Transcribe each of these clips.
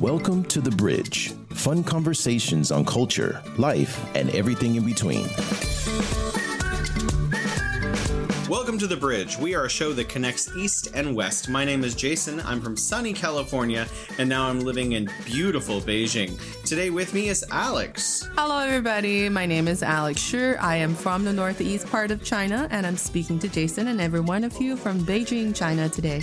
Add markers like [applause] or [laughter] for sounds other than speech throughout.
Welcome to The Bridge. Fun conversations on culture, life, and everything in between. Welcome to The Bridge. We are a show that connects East and West. My name is Jason. I'm from sunny California, and now I'm living in beautiful Beijing. Today with me is Alex. Hello, everybody. My name is Alex Sure. I am from the northeast part of China, and I'm speaking to Jason and every one of you from Beijing, China today.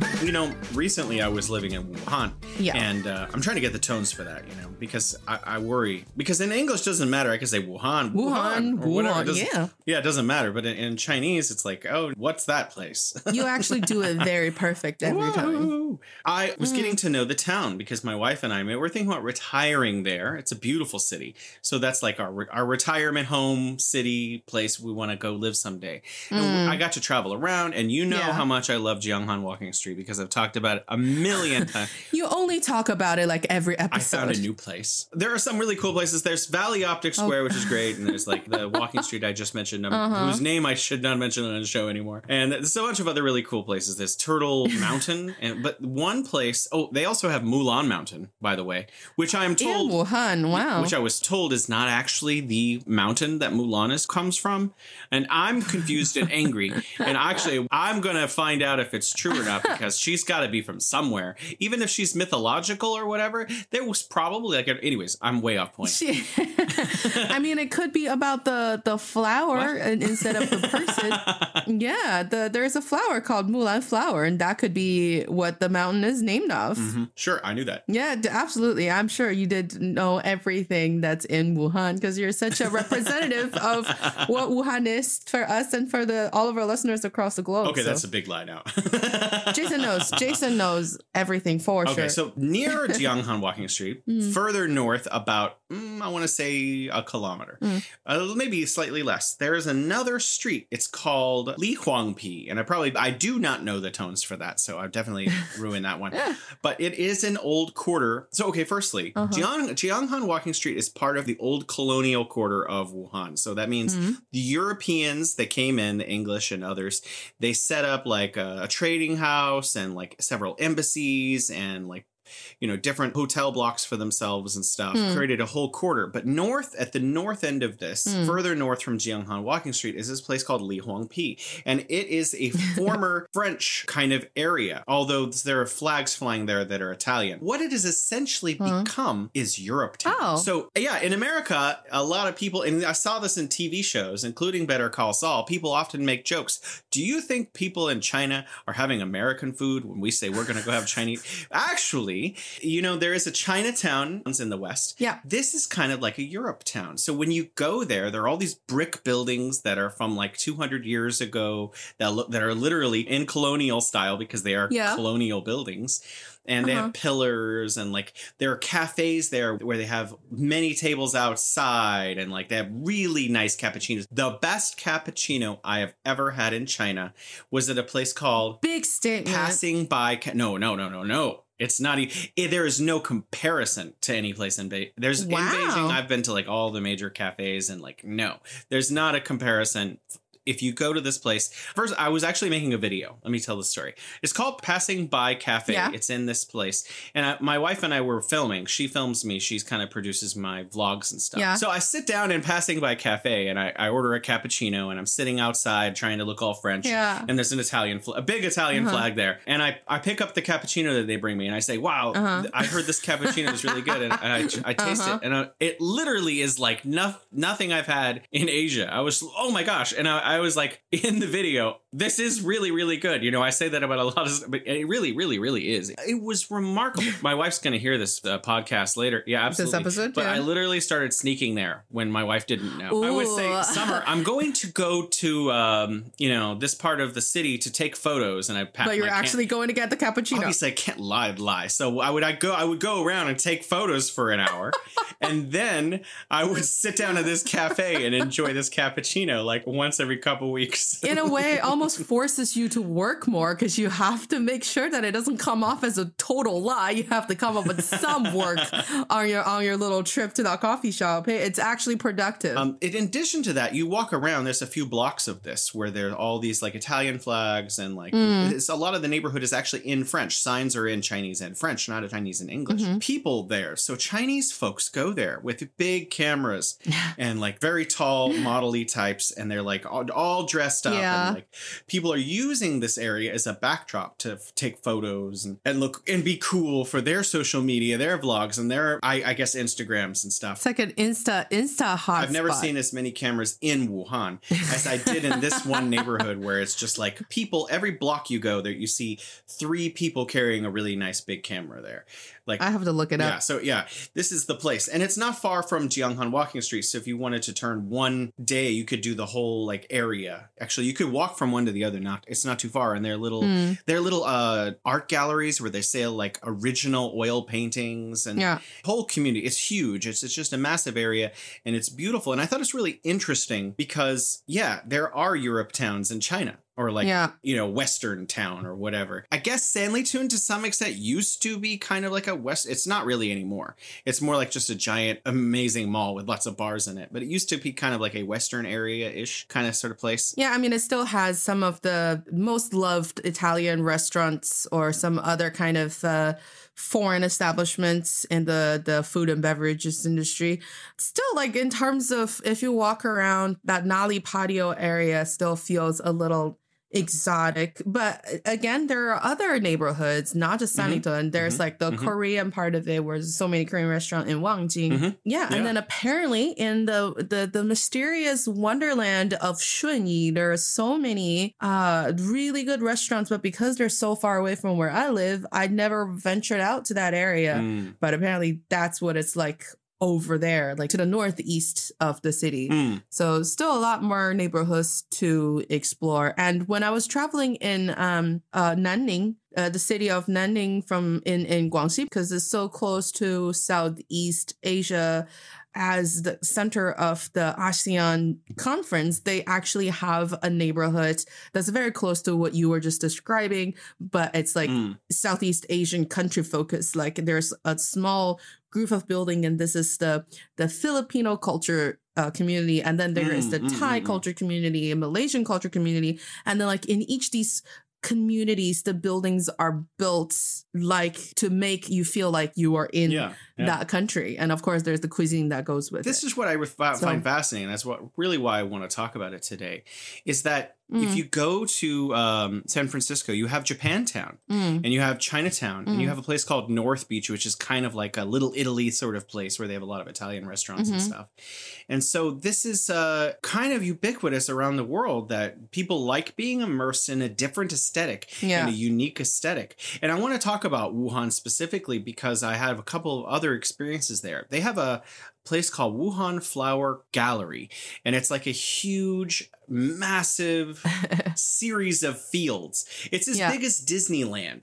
You know, recently I was living in Wuhan, Yeah. and uh, I'm trying to get the tones for that. You know, because I, I worry because in English doesn't matter. I can say Wuhan, Wuhan. Wuhan, It yeah. yeah, it doesn't matter. But in, in Chinese, it's like, oh, what's that place? [laughs] You actually do it very perfect every time. Woo! I Mm. was getting to know the town because my wife and I we're thinking about retiring there. It's a beautiful city, so that's like our our retirement home city place. We want to go live someday. And I got to travel around, and you know Mm. Yeah. how much I love Jianghan Walking Street because I've talked about it a million [laughs] times. You only talk about it like every episode. I found a new place. There are some really cool places. There's Valley Optic Oh. Square, which is great, and there's like the [laughs] Walking Street I just mentioned, um, Uh-huh. whose name I should not mention on the show anymore. And there's a bunch of other really cool places. There's Turtle [laughs] Mountain, and but one place. Oh, they also have Mulan Mountain, by the way, which I am In told. Wuhan, wow. Which I was told is not actually the mountain that Mulan is comes from, and I'm confused and angry. And actually, I'm gonna find out if it's true or not because she's got to be from somewhere. Even if she's mythological or whatever, there was probably like. Anyways, I'm way off point. [laughs] I mean, it could be about the the flower and instead of the person. [laughs] yeah, the there's a flower called Mulan flower, and that could be what the mountain is named of. Mhm. Sure, I knew that. Yeah, absolutely. I'm sure you did know everything that's in Wuhan because you're such a representative of what Wuhan is for us and for the all of our listeners across the globe. Okay, so. that's a big lie now. Jason [laughs] knows. Jason knows everything for Okay, sure. so near [laughs] Jianghan Walking Street, Mm. further north, about mm, I want to say a kilometer, Mm. uh, maybe slightly less. There is another street. It's called Li Huangpi, and I probably I do not know the tones for that, so I've definitely [laughs] ruined that one. But it is an old quarter. So okay, firstly, Uh-huh. Jiang, Jianghan Walking Street is part of the old colonial quarter of Wuhan. So that means Mhm. the Europeans that came in, the English and others, they set up like a, a trading house and like several embassies and like you know different hotel blocks for themselves and stuff Hmm. created a whole quarter but north at the north end of this Hmm. further north from jianghan walking street is this place called li huang pi and it is a [laughs] former french kind of area although there are flags flying there that are italian what it has essentially Huh. become is europe town Oh. so yeah in america a lot of people and i saw this in tv shows including better call saul people often make jokes do you think people in china are having american food when we say we're going to go have chinese actually you know there is a chinatown in the west Yeah. this is kind of like a europe town so when you go there there are all these brick buildings that are from like 200 years ago that look that are literally in colonial style because they are Yeah. colonial buildings and they Uh-huh. have pillars and like there are cafes there where they have many tables outside and like they have really nice cappuccinos. The best cappuccino I have ever had in China was at a place called Big statement. Passing By. Ca- no, no, no, no, no. It's not. Eh, there is no comparison to any place in Beijing. There's in Wow. Beijing. I've been to like all the major cafes and like no, there's not a comparison. If you go to this place, first, I was actually making a video. Let me tell the story. It's called Passing By Cafe. Yeah. It's in this place. And I, my wife and I were filming. She films me. She's kind of produces my vlogs and stuff. Yeah. So I sit down in Passing By Cafe and I, I order a cappuccino and I'm sitting outside trying to look all French Yeah. and there's an Italian, fl- a big Italian Uh-huh. flag there. And I, I pick up the cappuccino that they bring me, and I say, "Wow, Uh-huh. I heard this cappuccino is really good." And I, I taste Uh-huh. it, and I, it literally is like no, nothing I've had in Asia. I was, oh my gosh, and I, I was like [laughs] in the video, this is really, really good. You know, I say that about a lot of, but it really, really, really is. It was remarkable. [laughs] my wife's going to hear this uh, podcast later. Yeah, absolutely. This episode, but yeah. I literally started sneaking there when my wife didn't know. I would say, Summer, [laughs] I'm going to go to, um, you know, this part of the city to take photos, and I But you're actually going to get the cappuccino. Obviously, I can't lie, lie. So I would I go I would go around and take photos for an hour, and then I would sit down at this cafe and enjoy this cappuccino like once every couple weeks. [laughs] in a way, it almost forces you to work more because you have to make sure that it doesn't come off as a total lie. You have to come up with some work [laughs] on your on your little trip to that coffee shop. Hey, it's actually productive. Um, in addition to that, you walk around. There's a few blocks of this where there are all these like Italian flags and like Mm. it's, a lot of the neighborhood is actually in French. Signs are in Chinese and French, not in Chinese and English. Mm-hmm. People there, so Chinese folks go there with big cameras [laughs] and like very tall model-y types, and they're like all, all dressed up. Yeah. And like people are using this area as a backdrop to f- take photos and, and look and be cool for their social media, their vlogs, and their I, I guess Instagrams and stuff. it's like an Insta Insta hot. I've never spot. seen as many cameras in Wuhan as I did in this one [laughs] neighborhood where it's just like people every block you go there you see three people carrying a really nice big camera there. Like I have to look it yeah, up. Yeah, so yeah, this is the place. And it's not far from Jianghan Walking Street. So if you wanted to turn one day, you could do the whole like area. Actually, you could walk from one to the other. Not it's not too far. And they're little Mm. they're little uh art galleries where they sell like original oil paintings and Yeah. whole community. It's huge. It's it's just a massive area and it's beautiful. And I thought it's really interesting because yeah, there are Europe towns in China. Or like Yeah. you know, Western town or whatever. I guess Sanlitun to some extent used to be kind of like a West. It's not really anymore. It's more like just a giant, amazing mall with lots of bars in it. But it used to be kind of like a Western area ish kind of sort of place. Yeah, I mean, it still has some of the most loved Italian restaurants or some other kind of uh, foreign establishments in the the food and beverages industry. Still, like in terms of if you walk around that Nali patio area, still feels a little exotic. But again, there are other neighborhoods, not just Mhm. Sanlitun. There's Mhm. like the Mhm. Korean part of it, where there's so many Korean restaurants in Wangjing. Yeah, Yeah. and then apparently in the the the mysterious wonderland of Shunyi, there are so many uh really good restaurants, but because they're so far away from where I live, I never ventured out to that area. Mm. But apparently that's what it's like over there, like to the northeast of the city. Mm. So still a lot more neighborhoods to explore. And when I was traveling in um uh Nanning, uh, the city of Nanning from in in Guangxi because it's so close to Southeast Asia as the center of the ASEAN conference, they actually have a neighborhood that's very close to what you were just describing, but it's like Mm. Southeast Asian country focus. Like there's a small group of building, and this is the the Filipino culture uh, community, and then there is Mm, the mm, Thai mm, mm. culture community and Malaysian culture community, and then like in each these communities, the buildings are built like to make you feel like you are in Yeah. yeah. that country, and of course, there's the cuisine that goes with this it. is what I re- So- find fascinating. That's what really why I want to talk about it today. Is that if Mm. you go to um, San Francisco, you have Japantown Mm. and you have Chinatown and you Mm. have a place called North Beach, which is kind of like a little Italy sort of place where they have a lot of Italian restaurants and Mhm. stuff. And so this is uh, kind of ubiquitous around the world that people like being immersed in a different aesthetic Yeah. and a unique aesthetic. And I want to talk about Wuhan specifically because I have a couple of other experiences there. They have a place called Wuhan Flower Gallery, and it's like a huge, massive [laughs] series of fields. It's as Yeah. big as Disneyland,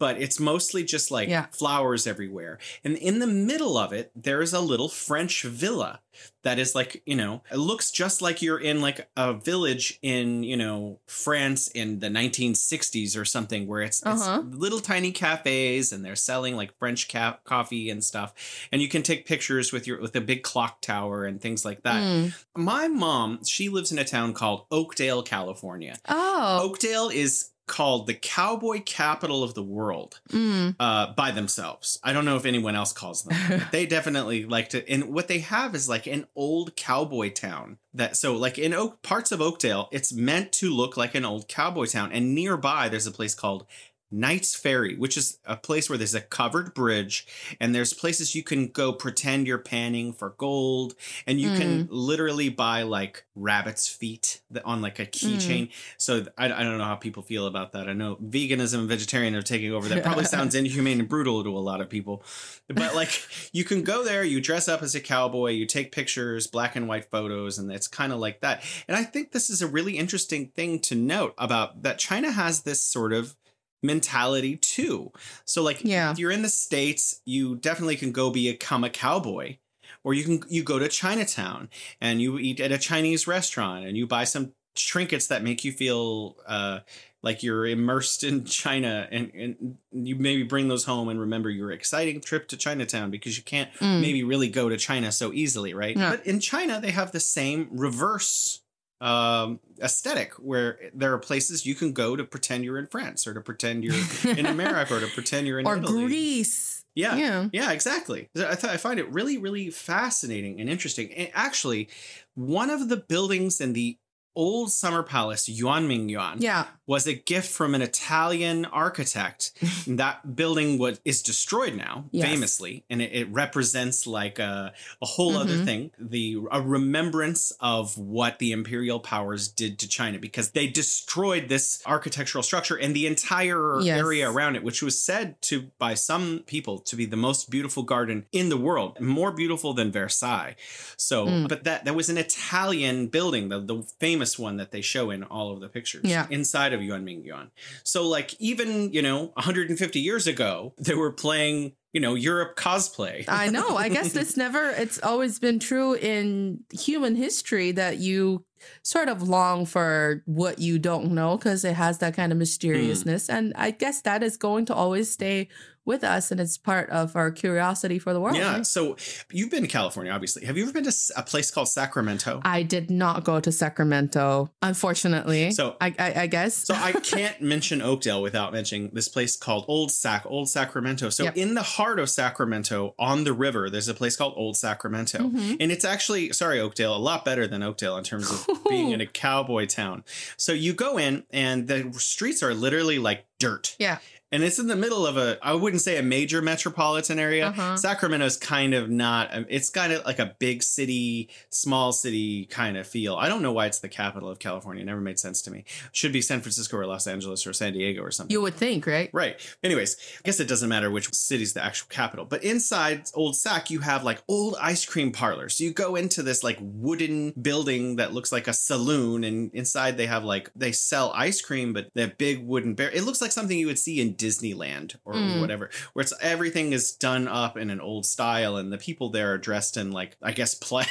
but it's mostly just like Yeah. flowers everywhere. And in the middle of it, there is a little French villa that is like, you know, it looks just like you're in like a village in, you know, France in the 1960s or something where it's, Uh-huh. it's little tiny cafes and they're selling like French ca- coffee and stuff. And you can take pictures with your with a big clock tower and things like that. Mm. My mom, she lives in a town called Oakdale, California. Oh. Oakdale is called the cowboy capital of the world Mm. uh, by themselves. I don't know if anyone else calls them. they [laughs] definitely like to. And what they have is like an old cowboy town. That so like in Oak parts of Oakdale, it's meant to look like an old cowboy town. And nearby, there's a place called Knight's Ferry, which is a place where there's a covered bridge, and there's places you can go pretend you're panning for gold, and you can hmm. literally buy like rabbit's feet on like a keychain. Hmm. So I, I don't know how people feel about that. I know veganism and vegetarian are taking over. That probably [laughs] sounds inhumane and brutal to a lot of people, but like [laughs] you can go there, you dress up as a cowboy, you take pictures, black and white photos, and it's kind of like that. And I think this is a really interesting thing to note about that China has this sort of mentality too. So like Yeah. if you're in the states, you definitely can go become a cowboy. Or you can you go to Chinatown and you eat at a Chinese restaurant and you buy some trinkets that make you feel uh, like you're immersed in China, and, and you maybe bring those home and remember your exciting trip to Chinatown because you can't Mm. maybe really go to China so easily, right? Yeah. But in China, they have the same reverse um aesthetic where there are places you can go to pretend you're in France or to pretend you're in [laughs] America or to pretend you're in or Italy. Greece. Yeah. Yeah. Yeah, exactly. I, th- I find it really, really fascinating and interesting. And actually, one of the buildings in the old summer palace, Yuanming Yuan, Yeah. Was a gift from an Italian architect. [laughs] that building was is destroyed now, Yes. famously, and it, it represents like a, a whole other Mhm. thing, the a remembrance of what the imperial powers did to China because they destroyed this architectural structure and the entire Yes. area around it, which was said to by some people to be the most beautiful garden in the world, more beautiful than Versailles. So, Mm. but that that was an Italian building, the the famous one that they show in all of the pictures Yeah. inside of Yuanming Yuan. Ming Yuan. So, like even you know 150 years ago, they were playing you know Europe cosplay. [laughs] I know. I guess it's [laughs] never, it's always been true in human history that you sort of long for what you don't know because it has that kind of hmm. mysteriousness. And I guess that is going to always stay with us and it's part of our curiosity for the world. yeah. right? So you've been to California, obviously. Have you ever been to a place called Sacramento? I did not go to Sacramento, unfortunately. So- I, I, I guess. So I [laughs] can't mention Oakdale without mentioning this place called Old Sac, Old Sacramento. So Yep. in the heart of Sacramento, on the river, there's a place called Old Sacramento, Mhm. and it's actually sorry Oakdale, a lot better than Oakdale in terms of being in a [laughs] cowboy town. So you go in, and the streets are literally like dirt. Yeah. And it's in the middle of a, I wouldn't say a major metropolitan area. Uh-huh. Sacramento's kind of not, um, it's kind of like a big city, small city kind of feel. I don't know why it's the capital of California. It never made sense to me. Should be San Francisco or Los Angeles or San Diego or something. you would think, right? Right. Anyways, I guess it doesn't matter which city's the actual capital. But inside Old Sac, you have like old ice cream parlors. So you go into this like wooden building that looks like a saloon, and inside they have like they sell ice cream, but they have big wooden bear. It looks like something you would see in Disneyland or Mm. whatever, where it's everything is done up in an old style, and the people there are dressed in like I guess [laughs] plaid.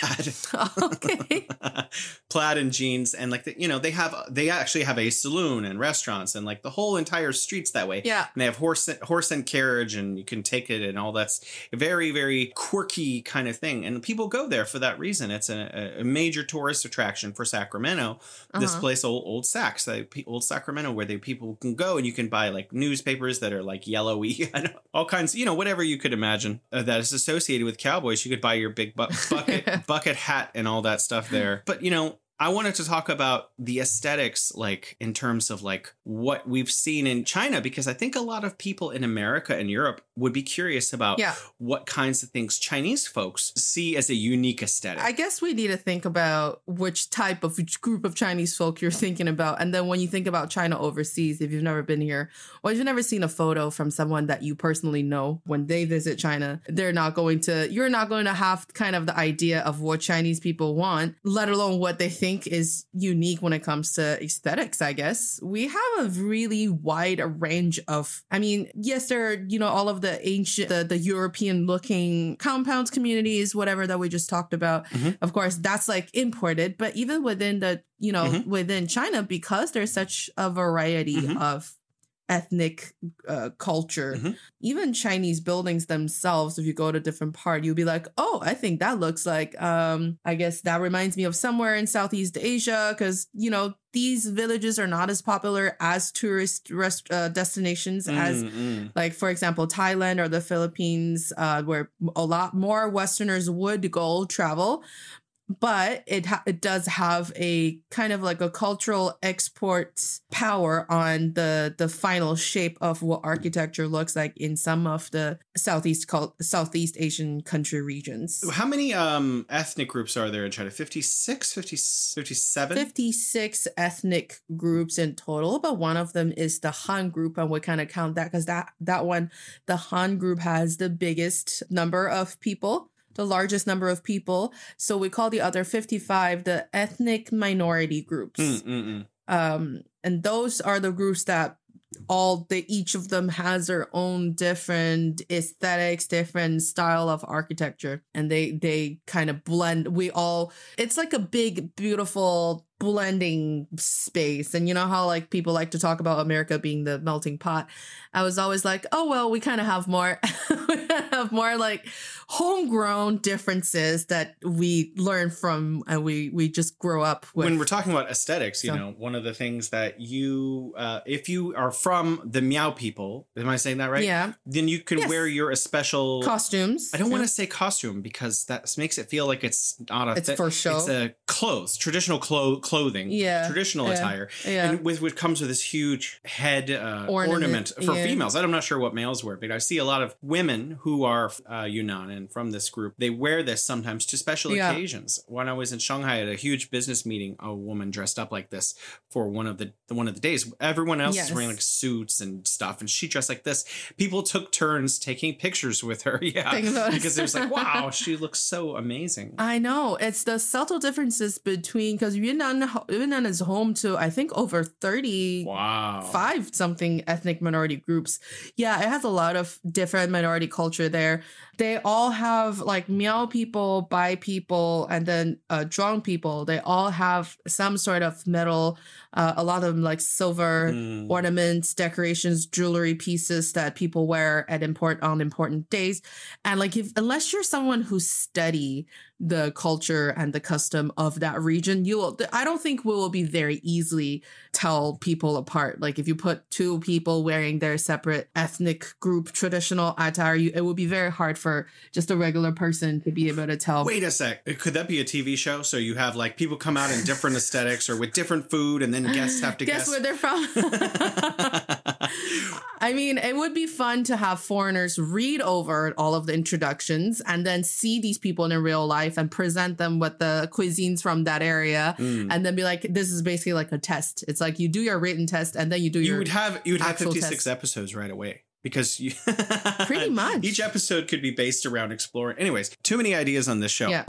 okay. [laughs] plaid and jeans and like the, you know they have they actually have a saloon and restaurants and like the whole entire streets that way Yeah. and they have horse horse and carriage and you can take it and all that's a very very quirky kind of thing and people go there for that reason it's a, a major tourist attraction for sacramento this Uh-huh. place old old like, old sacramento where they people can go and you can buy like newspapers that are like yellowy [laughs] all kinds you know whatever you could imagine uh, that is associated with cowboys you could buy your big bu- bucket [laughs] bucket hat and all that stuff there. But you know I wanted to talk about the aesthetics, like in terms of like what we've seen in China, because I think a lot of people in America and Europe would be curious about Yeah. what kinds of things Chinese folks see as a unique aesthetic. I guess we need to think about which type of group of Chinese folk you're thinking about. And then when you think about China overseas, if you've never been here or if you've never seen a photo from someone that you personally know when they visit China, they're not going to, you're not going to have kind of the idea of what Chinese people want, let alone what they think is unique when it comes to aesthetics, I guess. We have a really wide range of, I mean, yes, there are, you know, all of the ancient, the, the European looking compounds, communities, whatever that we just talked about. Mhm. Of course, that's like imported, but even within the, you know, Mhm. within China, because there's such a variety Mhm. of ethnic uh, culture, Mhm. even Chinese buildings themselves, if you go to different part, you'll be like, oh, I think that looks like, um, I guess that reminds me of somewhere in Southeast Asia, because, you know, these villages are not as popular as tourist rest, uh, destinations as Mm, mm. like for example thailand or the philippines uh, where a lot more westerners would go travel but it ha- it does have a kind of like a cultural export power on the the final shape of what architecture looks like in some of the southeast cul- southeast asian country regions How many um ethnic groups are there in China? 56, 50, 57? 56 ethnic groups in total, but one of them is the Han group, and we kind of count that because that that one, the Han group has the biggest number of people, the largest number of people. So we call the other 55 the ethnic minority groups. Mm, mm, mm. Um, and those are the groups that all the each of them has their own different aesthetics, different style of architecture, and they they kind of blend. We all it's like a big, beautiful blending space. And you know how like people like to talk about America being the melting pot. I was always like, oh well, we kind of have more [laughs] have more like homegrown differences that we learn from and we we just grow up with. when we're talking about aesthetics, you So- know, one of the things that you, uh, if you are from the Miao people, am I saying that right? Yeah. Then you can Yes. wear your special. Costumes. I don't want to say costume because that makes it feel like it's not a. It's for show. It's a clothes, traditional clo- clothing. Yeah, Traditional yeah, attire. Yeah. And with which comes with this huge head uh, ornament, Ornament, for yeah. females. I'm not sure what males wear, but I see a lot of women who are uh, Yunnan and from this group. They wear this sometimes to special occasions. When I was in Shanghai at a huge business meeting, a woman dressed up like this for one of the one of the days. Everyone else is wearing like suits and stuff, and she dressed like this. People took turns taking pictures with her. [laughs] Yeah, because it was like, [laughs] wow, she looks so amazing. I know it's the subtle differences between because Yunnan Yunnan is home to I think over thirty Wow. five something ethnic minority groups. Yeah, it has a lot of different minority culture there. They all have like Miao people, Bai people, and then uh, Zhuang people. They all have some sort of metal, uh, a lot of them like silver Mm. ornaments, decorations, jewelry pieces that people wear at important on important days. And like if unless you're someone who study the culture and the custom of that region, you will I don't think we will be very easily tell people apart. Like if you put two people wearing their separate ethnic group traditional attire, you, it would be very hard for just a regular person to be able to tell. Wait a sec. Could that be a TV show? So you have like people come out in different [laughs] aesthetics or with different food, and then guests have to guess guess. where they're from. [laughs] I mean, it would be fun to have foreigners read over all of the introductions and then see these people in real life and present them with the cuisines from that area Mm. and then be like, this is basically like a test. It's like you do your written test and then you do you your. You would have you would have 56 test. episodes right away because you [laughs] Pretty much. each episode could be based around exploring anyways too many ideas on this show yeah.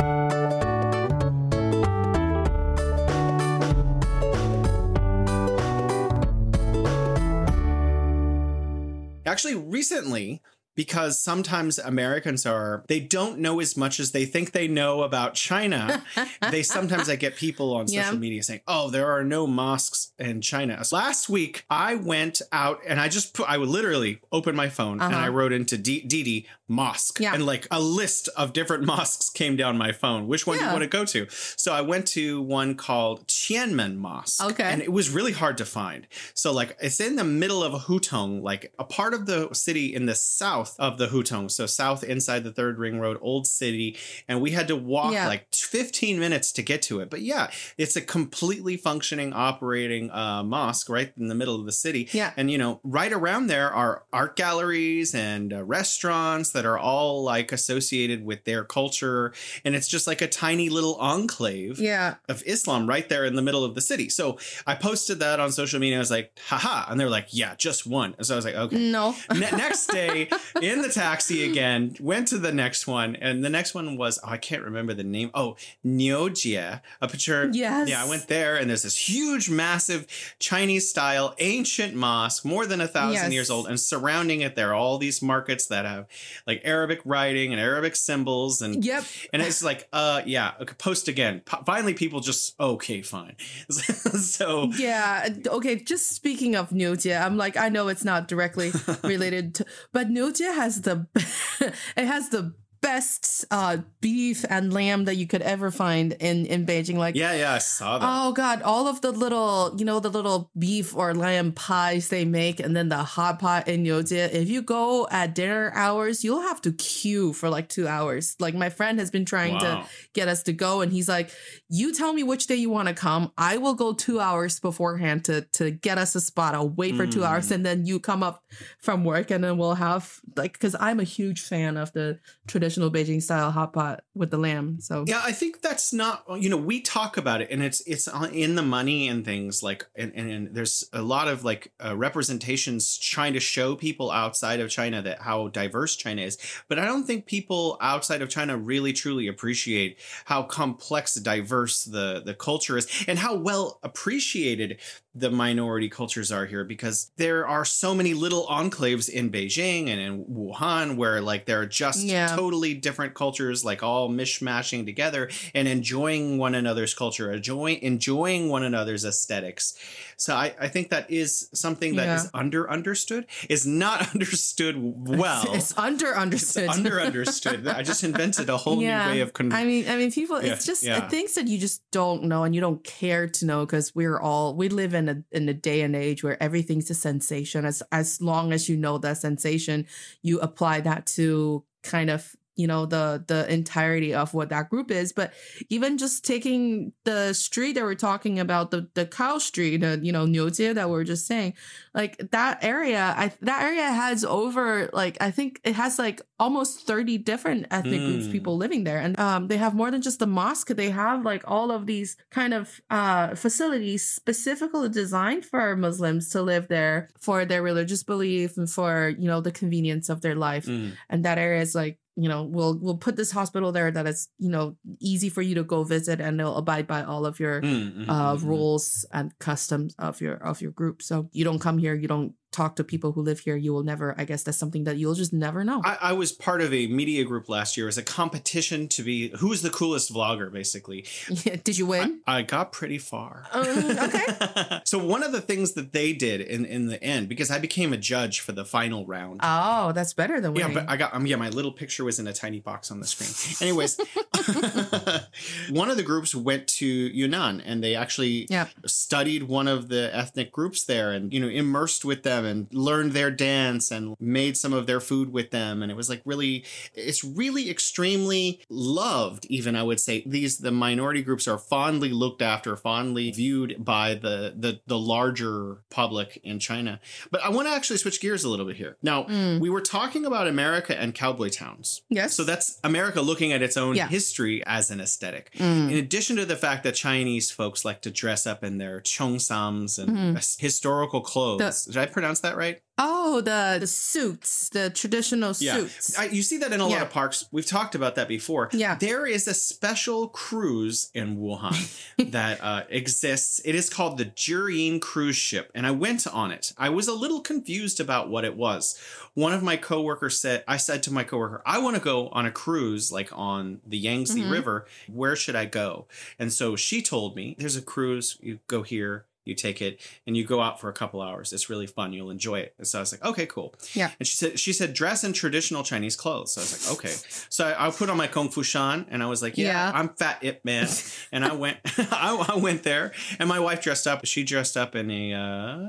actually recently because sometimes Americans are they don't know as much as they think they know about China. [laughs] they sometimes I get people on social Yeah. media saying, "Oh, there are no mosques in China." Last week I went out and I just put I would literally open my phone and Uh-huh. I wrote into D- Didi mosque Yeah. and like a list of different [laughs] mosques came down my phone. Which one do you want to go to? So I went to one called Tianmen Mosque. Okay. And it was really hard to find. So like it's in the middle of a Hutong, like a part of the city in the south of the Hutong. So south inside the third ring road, old city. And we had to walk Yeah. like 15 minutes to get to it. But yeah, it's a completely functioning, operating uh, mosque right in the middle of the city. Yeah. And you know, right around there are art galleries and uh, restaurants that are all like associated with their culture. And it's just like a tiny little enclave Yeah. of Islam right there in the middle of the city. So I posted that on social media. I was like, haha. And they're like, yeah, just one. And so I was like, okay. No. Ne- next day [laughs] in the taxi again, went to the next one. And the next one was, oh, I can't remember the name. Oh, Niujie, a picture. Yes. Yeah, I went there and there's this huge, massive Chinese style ancient mosque, more than a thousand Yes. years old. And surrounding it, there are all these markets that have like Arabic writing and Arabic symbols. And Yep. and it's like, uh, yeah, okay, post again. Po- finally, people just, okay, fine. [laughs] so, Yeah. Okay. Just speaking of Niujie, I'm like, I know it's not directly [laughs] related to, but Niujie has the, [laughs] it has the best uh beef and lamb that you could ever find in in Beijing. Like, yeah, yeah, I saw that. Oh god, all of the little, you know, the little beef or lamb pies they make and then the hot pot in Yojie. If you go at dinner hours, you'll have to queue for like 2 hours. Like my friend has been trying Wow. to get us to go and he's like, "You tell me which day you want to come. I will go 2 hours beforehand to to get us a spot. I'll wait for 2 Mm. hours and then you come up from work and then we'll have like cuz I'm a huge fan of the traditional Beijing style hot pot with the lamb. So Yeah, I think that's not. You know, we talk about it, and it's it's in the money and things like, and and, and there's a lot of like uh, representations trying to show people outside of China that how diverse China is. But I don't think people outside of China really truly appreciate how complex, diverse the the culture is, and how well appreciated the minority cultures are here because there are so many little enclaves in Beijing and in Wuhan where like there are just Yeah. totally different cultures like all mishmashing together and enjoying one another's culture, enjoying enjoying one another's aesthetics. So I, I think that is something that is Yeah. under understood, is not [laughs] understood well. it's under understood. It's under [laughs] understood. I just invented a whole Yeah. new way of con- I mean, I mean, people. Yeah, It's just things that you just don't know and you don't care to know because we're all we live in a in a day and age where everything's a sensation. As as long as you know that sensation, you apply that to kind of you know the the entirety of what that group is. But even just taking the street that we're talking about, the the cow street, the you know Niujie that we are just saying, like that area, I that area has over like I think it has like almost thirty different ethnic groups Mm. people living there, and um, they have more than just the mosque. They have like all of these kind of uh facilities specifically designed for Muslims to live there for their religious belief and for you know the convenience of their life Mm. and that area is like you know we'll we'll put this hospital there that is you know easy for you to go visit and they'll abide by all of your Mm, mm, uh mm, mm. rules and customs of your of your group so you don't come here you don't talk to people who live here you will never i guess that's something that you'll just never know I, I was part of a media group last year as a competition to be who's the coolest vlogger, basically. [laughs] did you win I, I got pretty far. Um, okay. [laughs] so one of the things that they did in, in the end, because I became a judge for the final round. oh that's better than winning. yeah, but I got um, yeah, my little picture was in a tiny box on the screen. Anyways, [laughs] one of the groups went to Yunnan and they actually Yeah. studied one of the ethnic groups there and you know immersed with them and learned their dance and made some of their food with them and it was like really it's really extremely loved even I would say these the minority groups are fondly looked after fondly viewed by the the the larger public in China but I want to actually switch gears a little bit here now Mm. we were talking about America and cowboy towns yes so that's America looking at its own Yeah. history as an aesthetic Mm. in addition to the fact that Chinese folks like to dress up in their cheongsams and Mhm. historical clothes. Did I pronounce that right? oh the the suits the traditional Yeah. suits I, you see that in a lot of parks. We've talked about that before. Yeah. There is a special cruise in Wuhan [laughs] that uh, exists. It is called the Jirin cruise ship. And I went on it. I was a little confused about what it was. One of my coworkers said, I said to my coworker, I want to go on a cruise like on the Yangtze Mhm. River. Where should I go? And so she told me, there's a cruise. You go here. You take it and you go out for a couple hours. It's really fun. You'll enjoy it. And so I was like, okay, cool. Yeah. And she said, she said, dress in traditional Chinese clothes. So I was like, okay. So I, I put on my Kung Fu Shan and I was like, yeah, Yeah. I'm fat it Man. And I went, [laughs] I, I went there and my wife dressed up. She dressed up in a uh,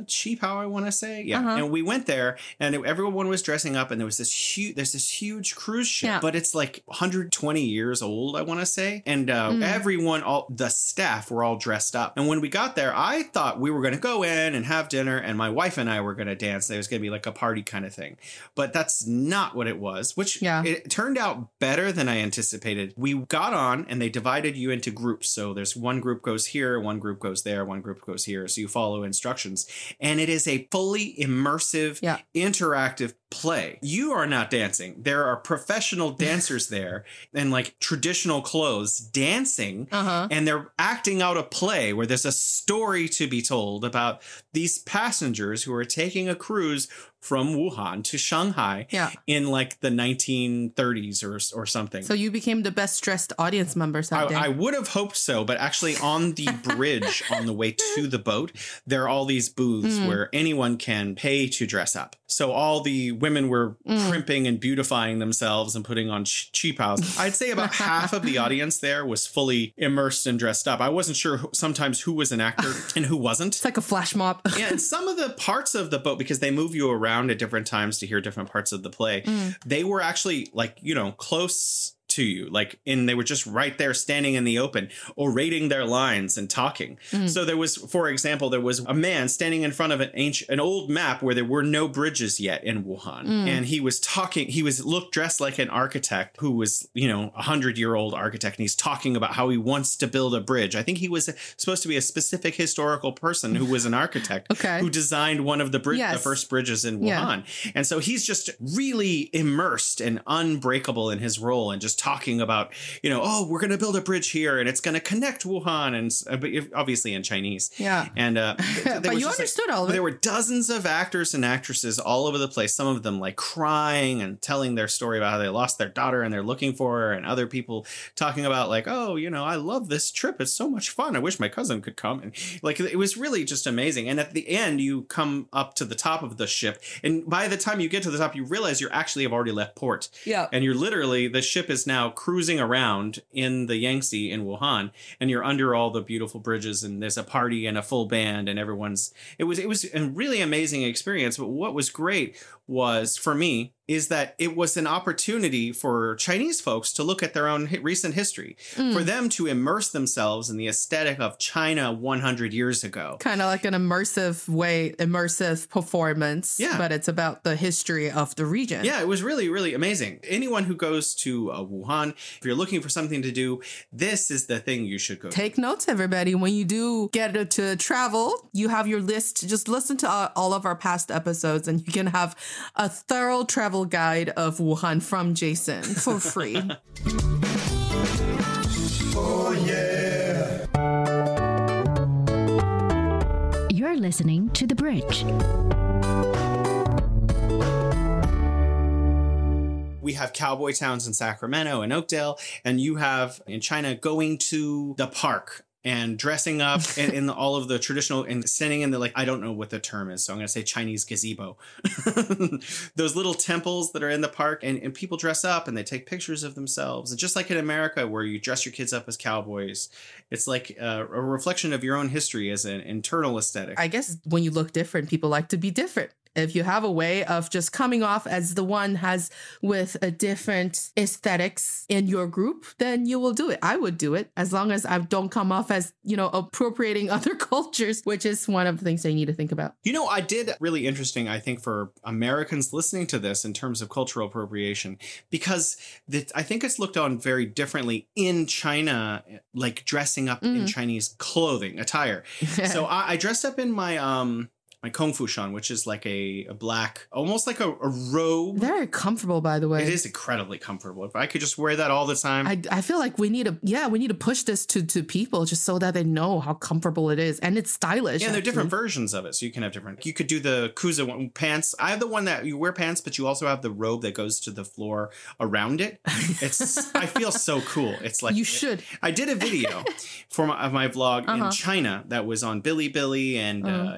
qipao I want to say. Yeah. Uh-huh. And we went there and it- everyone was dressing up and there was this huge, there's this huge cruise ship, Yeah. but it's like 120 years old, I want to say. And uh, Mm. everyone, all the staff were all dressed up. And when we got there, I thought we were going to go in and have dinner and my wife and I were going to dance. There was going to be like a party kind of thing. But that's not what it was, which Yeah. it turned out better than I anticipated. We got on and they divided you into groups. So there's one group goes here, one group goes there, one group goes here. So you follow instructions. And it is a fully immersive, Yeah. interactive play. You are not dancing. There are professional [laughs] dancers there in like traditional clothes dancing uh-huh and they're acting out a play where there's a story to be told about these passengers who are taking a cruise from Wuhan to Shanghai yeah in like the 1930s or or something. so you became the best dressed audience members that I, I would have hoped so, but actually, on the [laughs] bridge on the way to the boat, there are all these booths Mm. where anyone can pay to dress up. So all the women were Mm. primping and beautifying themselves and putting on ch- qipao. I'd say about [laughs] half of the audience there was fully immersed and dressed up. I wasn't sure who, sometimes who was an actor [laughs] and who wasn't. it's like a flash mob yeah, and some of the parts of the boat, because they move you around at different times to hear different parts of the play, Mm. they were actually like, you know, close to you. Like, and they were just right there standing in the open, orating their lines and talking. Mm. So there was, for example, there was a man standing in front of an ancient, an old map where there were no bridges yet in Wuhan. Mm. And he was talking, he was looked dressed like an architect who was, you know, a hundred year old architect. And he's talking about how he wants to build a bridge. I think he was supposed to be a specific historical person who was an architect [laughs] Okay. who designed one of the bridge, the first bridges in Yeah. Wuhan. And so he's just really immersed and unbreakable in his role and just talking about, you know, oh, we're going to build a bridge here and it's going to connect Wuhan and uh, but obviously in Chinese. Yeah. And uh, [laughs] but you just, like- understood all of it. there were dozens of actors and actresses all over the place. Some of them like crying and telling their story about how they lost their daughter and they're looking for her, and other people talking about like, oh, you know, I love this trip. It's so much fun. I wish my cousin could come. And like, it was really just amazing. And at the end, you come up to the top of the ship, and by the time you get to the top, you realize you actually have already left port. yeah. And you're literally the ship is now cruising around in the Yangtze in Wuhan, and you're under all the beautiful bridges, and there's a party and a full band, and everyone's. It was it was a really amazing experience. But what was great was for me is that it was an opportunity for Chinese folks to look at their own recent history, Mm. for them to immerse themselves in the aesthetic of China 100 years ago. kind of like an immersive way, immersive performance. Yeah. But it's about the history of the region. Yeah, it was really, really amazing. Anyone who goes to uh, Wuhan, if you're looking for something to do, this is the thing you should go. to. Take notes, everybody. When you do get to travel, you have your list. Just listen to uh, all of our past episodes, and you can have a thorough travel guide of Wuhan from Jason for free. [laughs] You're listening to The Bridge. we have cowboy towns in Sacramento and Oakdale, and you have in China going to the park and dressing up in, [laughs] in all of the traditional and sitting in the like I don't know what the term is, so I'm gonna say Chinese gazebo. [laughs] Those little temples that are in the park, and, and people dress up and they take pictures of themselves. And just like in America, where you dress your kids up as cowboys, it's like uh, a reflection of your own history as an internal aesthetic. I guess when you look different, people like to be different. If you have a way of just coming off as the one has with a different aesthetics in your group, then you will do it. I would do it as long as I don't come off as, you know, appropriating [laughs] other cultures, which is one of the things they need to think about. You know, I did really interesting, I think, for Americans listening to this in terms of cultural appropriation, because I think it's looked on very differently in China, like dressing up in Mhm. Chinese clothing, attire. [laughs] so I, I dressed up in my um my kung fu shan, which is like a, a black, almost like a, a robe. Very comfortable, by the way. It is incredibly comfortable. If I could just wear that all the time. I, I feel like we need to yeah we need to push this to to people just so that they know how comfortable it is and it's stylish. Yeah, and there are different versions of it, so you can have different. You could do the Kuza one, pants. I have the one that you wear pants, but you also have the robe that goes to the floor around it. It's [laughs] I feel so cool. It's like you should. I did a video for my, of my vlog Uh-huh. in China that was on Bilibili and uh, Uh-huh.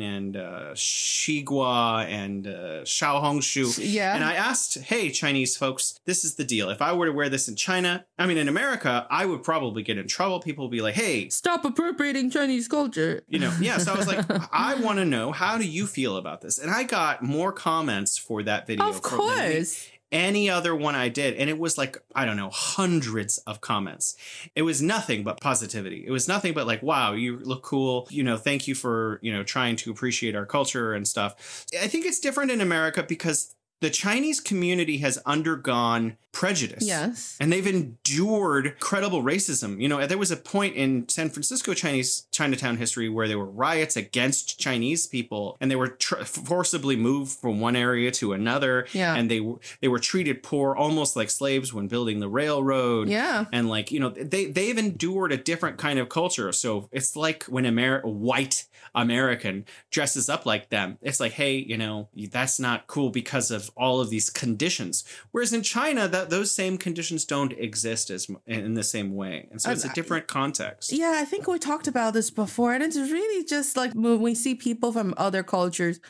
Douyin and uh, Xigua and uh, Xiaohongshu. Yeah. And I asked, hey, Chinese folks, this is the deal. If I were to wear this in China, I mean, in America, I would probably get in trouble. People would be like, hey, Stop appropriating Chinese culture. you know, yeah. So I was like, [laughs] I want to know how do you feel about this? And I got more comments for that video. Of course. Any other one I did, and it was like I don't know, hundreds of comments. It was nothing but positivity. It was nothing but like, wow, you look cool. You know, thank you for you know trying to appreciate our culture and stuff. I think it's different in America because the Chinese community has undergone prejudice. Yes. And they've endured credible racism. You know, there was a point in San Francisco Chinese Chinatown history where there were riots against Chinese people, and they were tr- forcibly moved from one area to another. Yeah. and they were they were treated poor, almost like slaves when building the railroad. Yeah. and like you know, they they've endured a different kind of culture. So it's like when Amer- white American dresses up like them. It's like, hey, you know, that's not cool because of all of these conditions. Whereas in China, that those same conditions don't exist as in the same way, and so it's a different context. Yeah, I think we talked about this before, and it's really just like when we see people from other cultures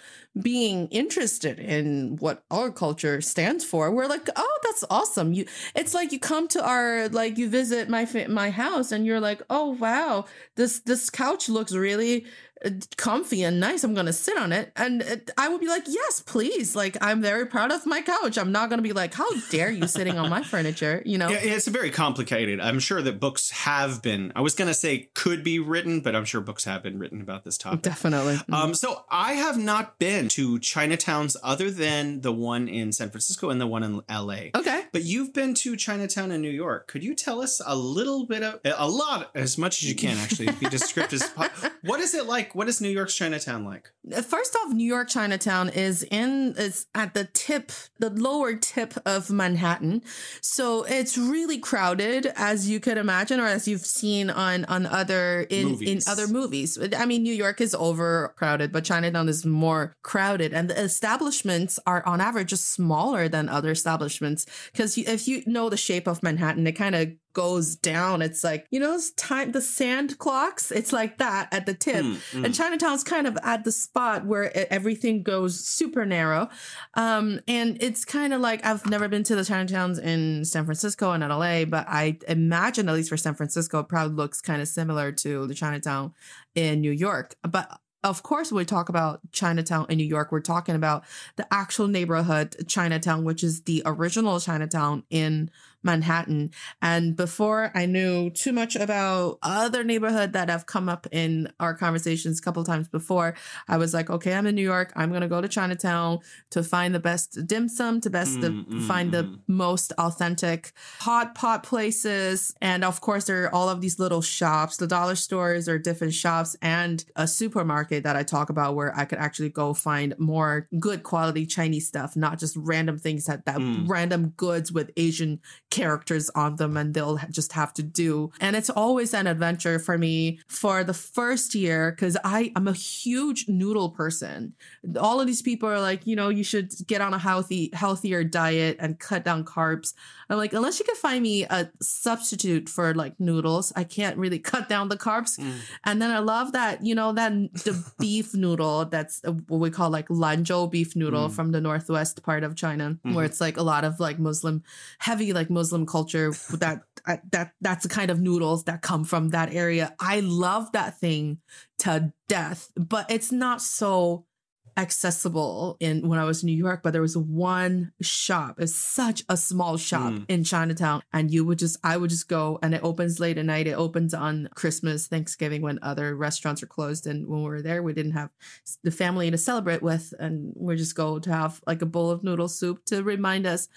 being interested in what our culture stands for. We're like, oh, that's awesome. You, it's like you come to our like you visit my my house, and you're like, oh wow, this this couch looks really comfy and nice. I'm gonna sit on it, and it, I would be like, yes, please. Like I'm very proud of my couch. I'm not gonna be like, how dare you sitting on my furniture? You know. Yeah, it's very complicated. I'm sure that books have been. I was going to say could be written, but I'm sure books have been written about this topic. Definitely. Um, so I have not been to Chinatowns other than the one in San Francisco and the one in LA. okay. But you've been to Chinatown in New York. Could you tell us a little bit of a lot, as much as you can, actually, be descriptive. as po- [laughs] what is it like like? What is New York's Chinatown like? Uh, first off, New York Chinatown is in it's at the tip, the lower tip of Manhattan. So it's really crowded as you could imagine or as you've seen on on other in Movies. in other movies. I mean, New York is overcrowded, but Chinatown is more crowded and the establishments are on average just smaller than other establishments because if you know the shape of Manhattan, it kind of goes down. It's like, you know, it's time the sand clocks. It's like that at the tip. Mm, mm. And Chinatown's kind of at the spot where everything goes super narrow. Um, and it's kind of like I've never been to the Chinatowns in San Francisco and LA, but I imagine, at least for San Francisco, it probably looks kind of similar to the Chinatown in New York. But of course, when we talk about Chinatown in New York, we're talking about the actual neighborhood, Chinatown, which is the original Chinatown in Manhattan. And before I knew too much about other neighborhood that have come up in our conversations a couple times before, I was like, okay, I'm in New York. I'm gonna go to Chinatown to find the best dim sum, to best Mm, the, mm, find the mm. most authentic hot pot places. And of course, there are all of these little shops, the dollar stores or different shops, and a supermarket that I talk about where I could actually go find more good quality Chinese stuff, not just random things that, that Mm. random goods with Asian characters on them and they'll just have to do. And it's always an adventure for me for the first year because I am a huge noodle person. All of these people are like, you know, you should get on a healthy, healthier diet and cut down carbs. I'm like, unless you can find me a substitute for like noodles, I can't really [laughs] cut down the carbs. Mm. And then I love that, you know, that the [laughs] beef noodle that's uh, what we call like Lanzhou beef noodle Mm. from the northwest part of China, where Mhm. it's like a lot of like Muslim, heavy like Muslim culture. That uh, that that's the kind of noodles that come from that area. I love that thing to death, but it's not so accessible in when I was in New York, but there was one shop. It's such a small shop Mm. in Chinatown. And you would just I would just go and it opens late at night. It opens on Christmas, Thanksgiving when other restaurants are closed. And when we were there, we didn't have the family to celebrate with. And we just go to have like a bowl of noodle soup to remind us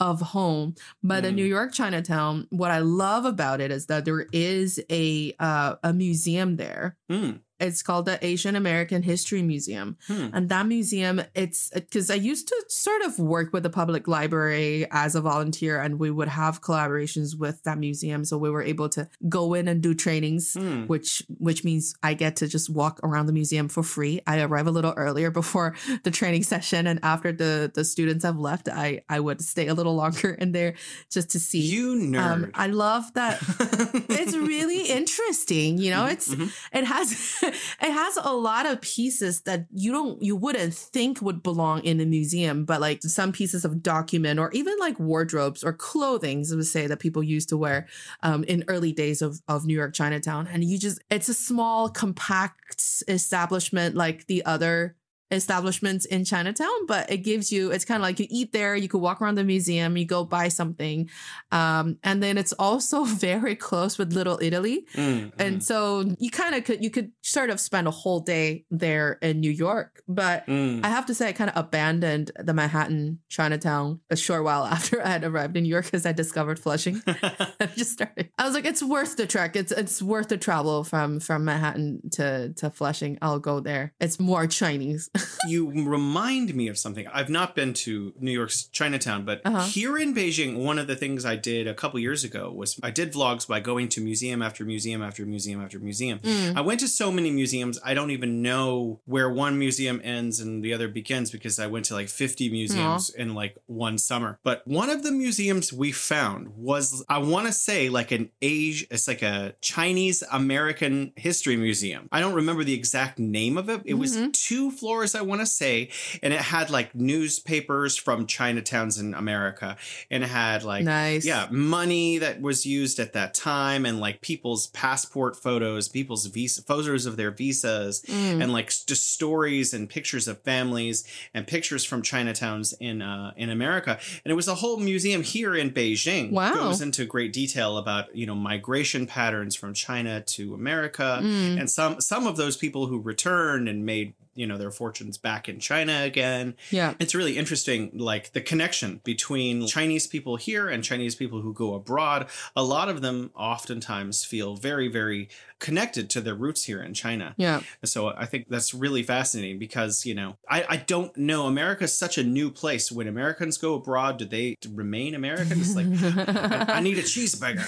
of home. But in Mm. New York Chinatown, what I love about it is that there is a uh, a museum there. Mm. It's called the Asian American History Museum. Hmm. And that museum, it's because I used to sort of work with the public library as a volunteer, and we would have collaborations with that museum. So we were able to go in and do trainings, Hmm. which which means I get to just walk around the museum for free. I arrive a little earlier before [laughs] the training session, and after the the students have left, I I would stay a little longer in there just to see. You nerd. Um, I love that [laughs] it's really interesting you know it's mhm. it has [laughs] [laughs] it has a lot of pieces that you don't you wouldn't think would belong in a museum but like some pieces of document or even like wardrobes or clothing I would say that people used to wear um, in early days of, of New York Chinatown. And you just it's a small compact establishment like the other establishments in Chinatown, but it gives you, it's kind of like you eat there, you could walk around the museum, you go buy something. Um, and then it's also [laughs] very close with Little Italy. Mm, And mm, so you kind of could, you could sort of spend a whole day there in New York. But mm. I have to say, I kind of abandoned the Manhattan Chinatown a short while [laughs] after I had arrived in New York because I discovered Flushing. [laughs] I just started. I was like, it's worth the trek. It's it's worth the travel from from Manhattan to to Flushing. I'll go there. It's more Chinese. You remind me of something. I've not been to New York's Chinatown, but Uh-huh. here in Beijing, one of the things I did a couple years ago was I did vlogs by going to museum after museum after museum after museum. Mm. I went to so many museums, I don't even know where one museum ends and the other begins because I went to like 50 museums in like one summer. But one of the museums we found was, I want to say, like an Asia, it's like a Chinese American history museum. I don't remember the exact name of it. It was Mhm. two floors, I want to say, and it had like newspapers from Chinatowns in America, and it had like nice. yeah, money that was used at that time, and like people's passport photos, people's visa photos of their visas, Mm. and like just stories and pictures of families and pictures from Chinatowns in uh, in America. And it was a whole museum here in Beijing. Wow. goes into great detail about you know migration patterns from China to America, Mm. and some some of those people who returned and made you know their fortunes back in China again. Yeah. It's really interesting, like the connection between Chinese people here and Chinese people who go abroad. A lot of them oftentimes feel very, very connected to their roots here in China. Yeah. So I think that's really fascinating because, you know, I, I don't know. America's such a new place. When Americans go abroad, do they remain American? It's like, I, I need a cheeseburger.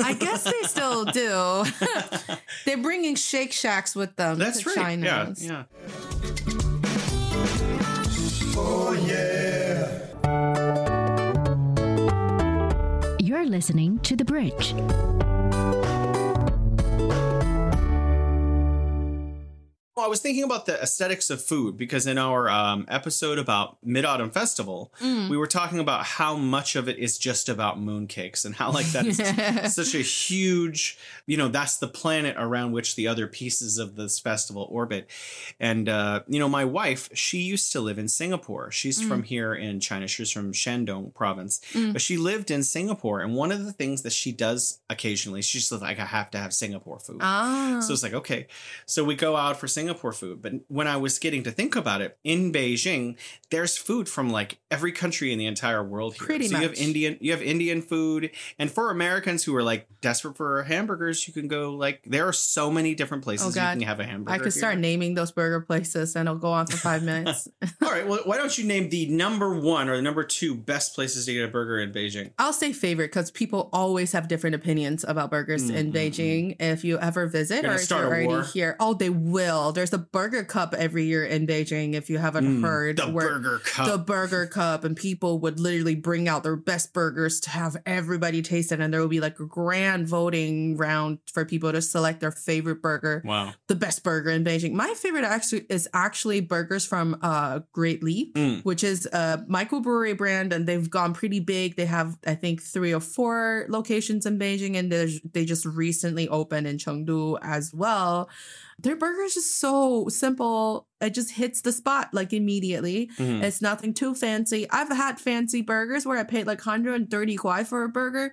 [laughs] I guess they still do. [laughs] They're bringing Shake Shacks with them That's to right. China. Yeah. Oh yeah. You're listening to The Bridge. Well, I was thinking about the aesthetics of food because in our um, episode about Mid Autumn Festival, Mm. we were talking about how much of it is just about mooncakes and how, like, that is [laughs] such a huge, you know, that's the planet around which the other pieces of this festival orbit. And, uh, you know, my wife, she used to live in Singapore. She's from here in China. She's from Shandong province, but she lived in Singapore. And one of the things that she does occasionally, she's like, I have to have Singapore food. Ah. So it's like, okay. So we go out for Singapore food. But when I was getting to think about it, in Beijing, there's food from like every country in the entire world here. Pretty so you have. Indian you have Indian food. And for Americans who are like desperate for hamburgers, you can go like there are so many different oh, places Oh, you can have a hamburger. I could start naming those burger places and it'll go on for five minutes. [laughs] All right, well, why don't you name the number one or the number two best places to get a burger in Beijing? I'll say favorite because people always have different opinions about burgers in mm-hmm, mm-hmm. Beijing. If you ever visit or if start you're already war? here, oh, they will. There's a burger cup every year in Beijing. If you haven't heard, The Burger Cup. the burger cup, and people would literally bring out their best burgers to have everybody taste it, and there will be like a grand voting round for people to select their favorite burger wow. the best burger in Beijing. My favorite actually is actually burgers from uh Great Leap, Mm. which is a microbrewery brand, and they've gone pretty big. They have I think three or four locations in Beijing, and they just recently opened in Chengdu as well. Their burger is just so simple. It just hits the spot like immediately. Mhm. It's nothing too fancy. I've had fancy burgers where I paid like 130 kuai for a burger.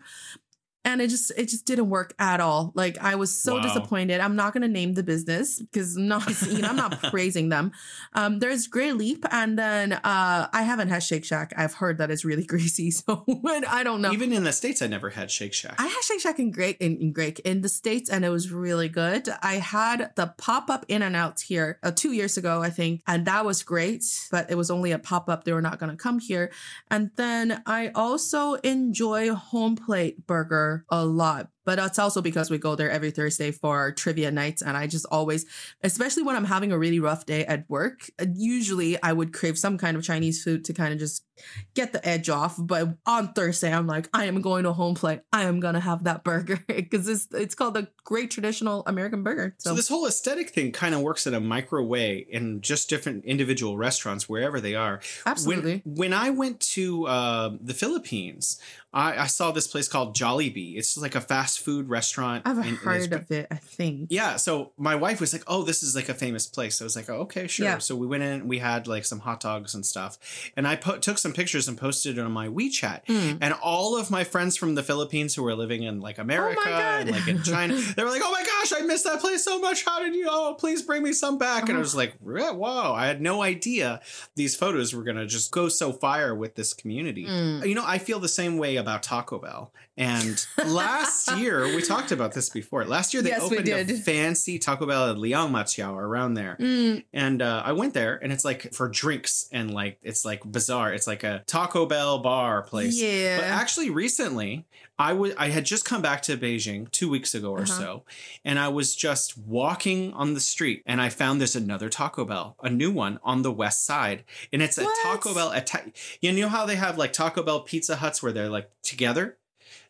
And it just it just didn't work at all. Like I was so Wow. disappointed. I'm not gonna name the business because I'm not you know, I'm not [laughs] praising them. Um, there's Great Leap, and then uh, I haven't had Shake Shack. I've heard that it's really [laughs] greasy, so I don't know. Even in the States, I never had Shake Shack. I had Shake Shack in Great in, in Great in the States and it was really good. I had the pop-up In-N-Out here uh, two years ago, I think, and that was great, but it was only a pop-up. They were not gonna come here. And then I also enjoy home plate burger a lot. But that's also because we go there every Thursday for trivia nights. And I just always, especially when I'm having a really rough day at work, uh, usually I would crave some kind of Chinese food to kind of just get the edge off. But on Thursday, I'm like, I am going to home plate. I am gonna have that burger [laughs] because it's it's called the Great Traditional American Burger. So So, this whole aesthetic thing kind of works in a micro way in just different individual restaurants wherever they are. absolutely. When, when I went to uh, the Philippines, I, I saw this place called Jollibee. It's like a fast food restaurant. I've in- in heard Lisbon. of it. I think. Yeah, so my wife was like, "Oh, this is like a famous place." I was like, "Oh, okay, sure." Yeah. So we went in, we had like some hot dogs and stuff, and I put took some pictures and posted it on my WeChat. Mm. And all of my friends from the Philippines who were living in like America Oh and like in China, [laughs] they were like, "Oh my gosh, I missed that place so much. How did you? Oh, please bring me some back." And I Oh. was like, "Re- "Wow, I had no idea these photos were gonna just go so fire with this community." Mm. You know, I feel the same way about Taco Bell. And last [laughs] year, we talked about this before. Last year, they Yes, opened a fancy Taco Bell at Liangmaqiao around there. Mm. And uh, I went there, and it's like for drinks, and like it's like bizarre. It's like a Taco Bell bar place. Yeah. But actually, recently, I was I had just come back to Beijing two weeks ago or Uh-huh. so, and I was just walking on the street, and I found there's another Taco Bell, a new one on the west side, and it's a Taco Bell. Atta- you know how they have like Taco Bell Pizza Huts where they're like together.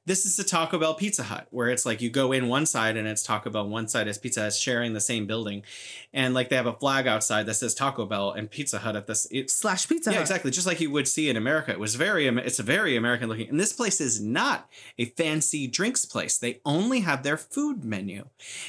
This is the Taco Bell Pizza Hut where it's like you go in one side and it's Taco Bell, one side is Pizza Hut, sharing the same building, and like they have a flag outside that says Taco Bell and Pizza Hut at this. It's Slash Pizza yeah, Hut. exactly. Just like you would see in America. It was very, it's a very American looking. And this place is not a fancy drinks place. They only have their food menu.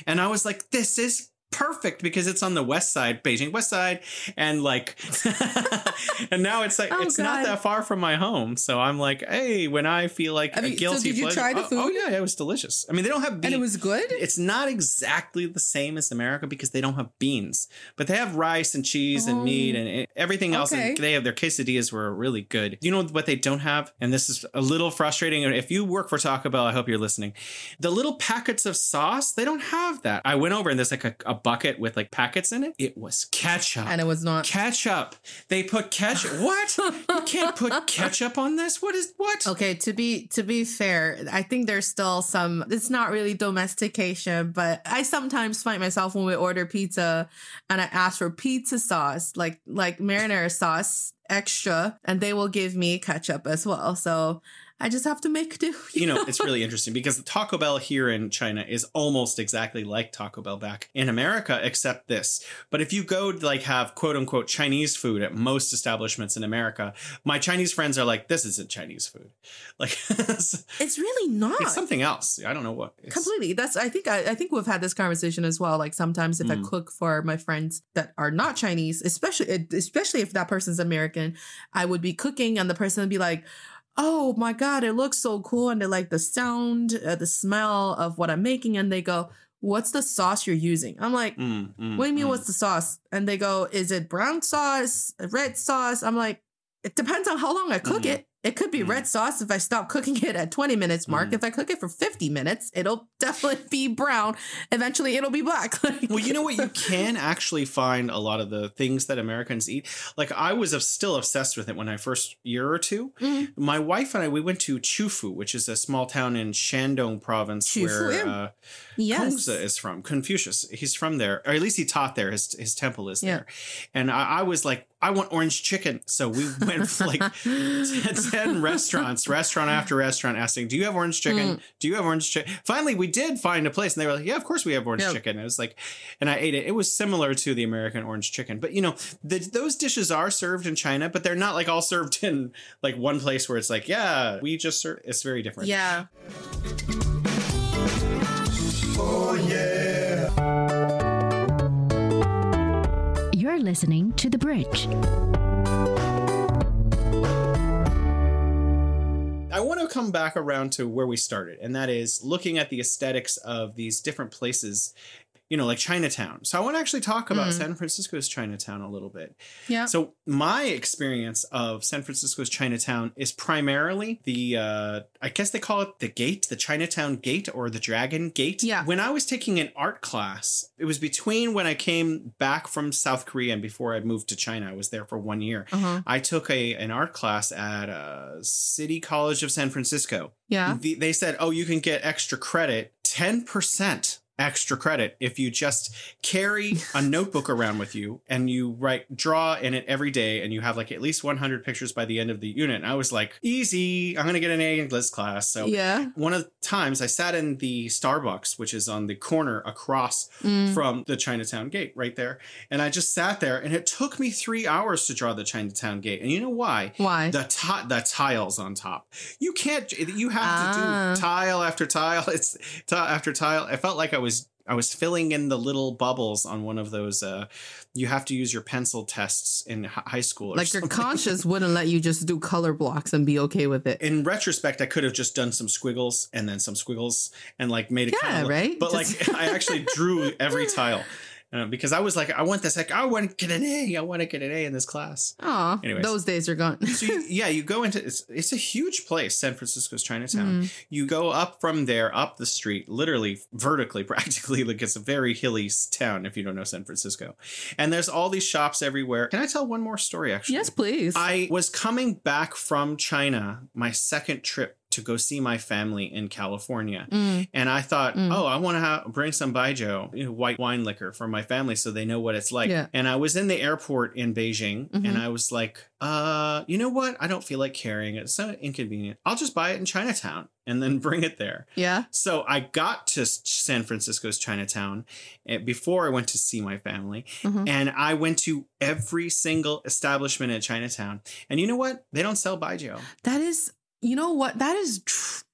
And I was like, this is perfect because it's on the west side, Beijing west side, and like, [laughs] and now it's like Oh, it's not that far from my home. So I'm like, hey, when I feel like Have a you- so guilty did you pleasure- try the oh, oh, food? yeah, it was delicious. I mean, they don't have beans. And it was good? It's not exactly the same as America because they don't have beans, but they have rice and cheese and meat Oh. and eh, everything else. Okay. And they have their quesadillas were really good. You know what they don't have, and this is a little frustrating. If you work for Taco Bell, I hope you're listening. The little packets of sauce, they don't have that. I went over and there's like a, a bucket with like packets in it. It was ketchup. and it was not. ketchup. They put ketchup. [laughs] What? you can't put ketchup on this. What is what? Okay, to be to be fair, I think there's still some it's not really domestication, but I sometimes find myself when we order pizza and I ask for pizza sauce, like like marinara sauce extra, and they will give me ketchup as well. So I just have to make do. [laughs] you know, it's really interesting because Taco Bell here in China is almost exactly like Taco Bell back in America, except this. But if you go to like have quote unquote Chinese food at most establishments in America, my Chinese friends are like, this isn't Chinese food. [laughs] Like, [laughs] it's really not. It's something else. I don't know what. It's, completely that's i think I, I think we've had this conversation as well like sometimes if i Mm. cook for my friends that are not chinese especially especially if that person's american i would be cooking and the person would be like oh my god it looks so cool and they like the sound uh, the smell of what i'm making and they go what's the sauce you're using i'm like Mm, mm, what do you mean mm. what's the sauce and they go is it brown sauce red sauce i'm like it depends on how long i cook Mhm. it it could be Mhm. red sauce if I stop cooking it at 20 minutes mark. Mhm. If I cook it for 50 minutes, it'll [laughs] definitely be brown. Eventually it'll be black. [laughs] Well, you know what? You [laughs] can actually find a lot of the things that Americans eat. Like I was still obsessed with it when I first year or two. Mhm. My wife and I we went to Qufu, which is a small town in Shandong province Qufu, where yeah. uh, yes. Is from. Confucius, he's from there, or at least he taught there. His his temple is Yeah. there. And I, I was like, I want orange chicken. So we went for like 10 [laughs] restaurants, restaurant after restaurant, asking, Do you have orange chicken? Mm. Do you have orange chicken? Finally, we did find a place, and they were like, Yeah, of course we have orange Yeah. chicken. It was like, and I ate it. It was similar to the American orange chicken. But you know, the, those dishes are served in China, but they're not like all served in like one place where it's like, Yeah, we just serve. It's very different. Yeah. Oh yeah. You're listening to The Bridge. I want to come back around to where we started, and that is looking at the aesthetics of these different places, you know, like Chinatown. So I want to actually talk about Mm. San Francisco's Chinatown a little bit. Yeah. So my experience of San Francisco's Chinatown is primarily the, uh, I guess they call it the gate, the Chinatown gate or the Dragon Gate. Yeah. When I was taking an art class, it was between when I came back from South Korea and before I moved to China. I was there for one year. Uh-huh. I took a an art class at uh, City College of San Francisco. Yeah. The- they said, "Oh, you can get extra credit, ten percent extra credit if you just carry a [laughs] notebook around with you and you write draw in it every day and you have like at least 100 pictures by the end of the unit." And I was like, "Easy, I'm gonna get an A in this class." So yeah. one of the times I sat in the Starbucks, which is on the corner across Mm. from the Chinatown gate right there. And I just sat there and it took me three hours to draw the Chinatown gate. And you know why? Why? The ti- the tiles on top. You can't you have Ah. to do tile after tile. It's tile after tile. I felt like I was I was filling in the little bubbles on one of those uh you have to use your pencil tests in high school or like your [laughs] conscience wouldn't let you just do color blocks and be okay with it. in retrospect, I could have just done some squiggles and then some squiggles and like made it Yeah, kind of right? But Just- like [laughs] I actually drew every tile uh, because I was like, I want this. Like I want to get an A. I want to get an A in this class. Anyways. those days are gone. So you, [laughs] yeah, you go into it's it's a huge place, San Francisco's Chinatown. Mm. You go up from there, up the street, literally vertically, [laughs] practically, like it's a very hilly town if you don't know San Francisco. And there's all these shops everywhere. Can I tell one more story? Actually, yes, please. I was coming back from China, my second trip to go see my family in California. Mm. And I thought, Mm. oh, I want to have, bring some baijiu, you know, white wine liquor for my family so they know what it's like. Yeah. And I was in the airport in Beijing Mhm. and I was like, uh, you know what? I don't feel like carrying it. It's so inconvenient. I'll just buy it in Chinatown and then [laughs] bring it there. yeah. So I got to San Francisco's Chinatown eh, before I went to see my family. Mhm. And I went to every single establishment in Chinatown. And you know what? They don't sell baijiu. That is, you know what? That is tr-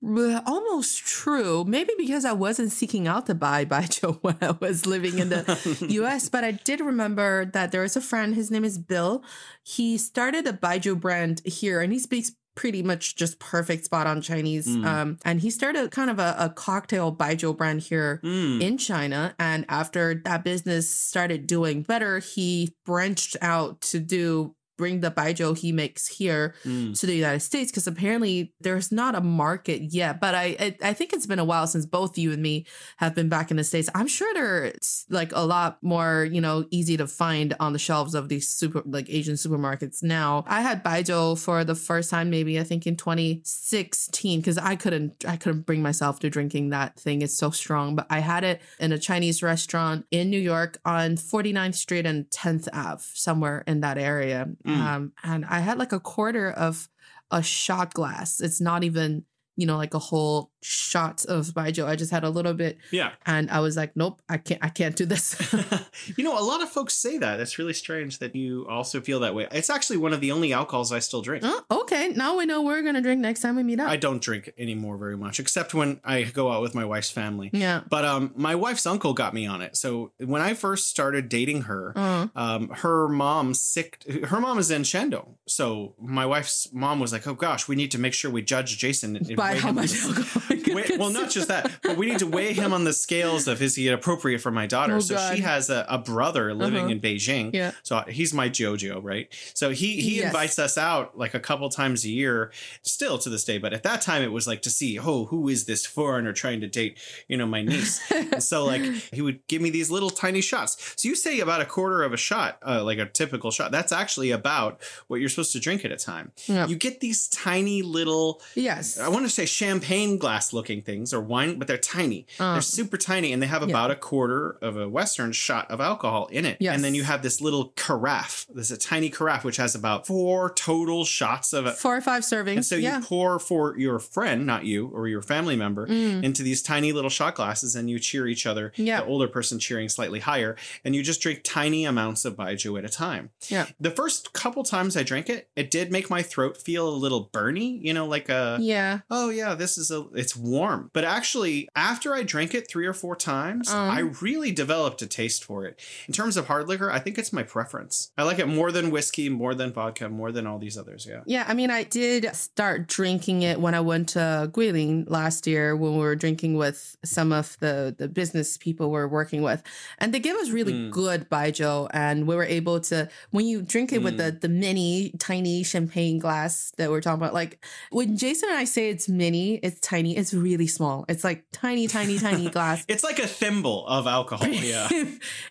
almost true. Maybe because I wasn't seeking out to buy baijiu when I was living in the US, but I did remember that there is a friend, his name is Bill. He started a baijiu brand here and he speaks pretty much just perfect spot on Chinese. Mm. Um, and he started kind of a, a cocktail baijiu brand here Mm. in China. And after that business started doing better, he branched out to do bring the baijiu he makes here Mm. to the United States because apparently there's not a market yet. But I, I I think it's been a while since both you and me have been back in the states. I'm sure there's like a lot more you know easy to find on the shelves of these super like Asian supermarkets now. I had baijiu for the first time maybe I think in 2016 because I couldn't I couldn't bring myself to drinking that thing. It's so strong. But I had it in a Chinese restaurant in New York on 49th Street and 10th Ave somewhere in that area. Mm. Um, and I had like a quarter of a shot glass. It's not even, you know, like a whole shot of baijiu. I just had a little bit Yeah. and I was like, nope, I can't I can't do this. [laughs] [laughs] you know, a lot of folks say that. It's really strange that you also feel that way. It's actually one of the only alcohols I still drink. oh, okay, now we know we're gonna drink next time we meet up. I don't drink anymore very much, except when I go out with my wife's family. yeah. But um, my wife's uncle got me on it. So when I first started dating her, Uh, um, her mom sick. Her mom is in Shandong, so my wife's mom was like, "Oh gosh, we need to make sure we judge Jason by how much alcohol Weigh- well, not just that, but we need to weigh him on the scales of is he appropriate for my daughter? Oh, so God. she has a, a brother living Uh-huh. in Beijing. Yeah. So he's my jiujiu, right? So he he Yes. invites us out like a couple times a year, still to this day. But at that time, it was like to see, oh, who is this foreigner trying to date, you know, my niece? And so like [laughs] he would give me these little tiny shots. So you say about a quarter of a shot, uh, like a typical shot. That's actually about what you're supposed to drink at a time. Yeah. You get these tiny little yes. I want to say champagne glass looking things or wine, but they're tiny. Uh, they're super tiny and they have yeah. about a quarter of a Western shot of alcohol in it. Yes. And then you have this little carafe. There's a tiny carafe which has about four total shots of it. Four or five servings. And so you pour for your friend, not you, or your family member, Mm. into these tiny little shot glasses and you cheer each other, Yeah. the older person cheering slightly higher, and you just drink tiny amounts of baijiu at a time. Yeah. The first couple times I drank it, it did make my throat feel a little burny, you know, like a Yeah. oh yeah this is a it's warm but actually after i drank it three or four times Um. i really developed a taste for it in terms of hard liquor i think it's my preference i like it more than whiskey more than vodka more than all these others yeah Yeah, I mean, I did start drinking it when I went to Guilin last year when we were drinking with some of the, the business people we're working with. And they gave us really Mm. good baijiu. And we were able to, when you drink it with the, the mini, tiny champagne glass that we're talking about, like when Jason and I say it's mini, it's tiny, it's really small. It's like tiny, tiny, tiny [laughs] glass. it's like a thimble of alcohol [laughs] yeah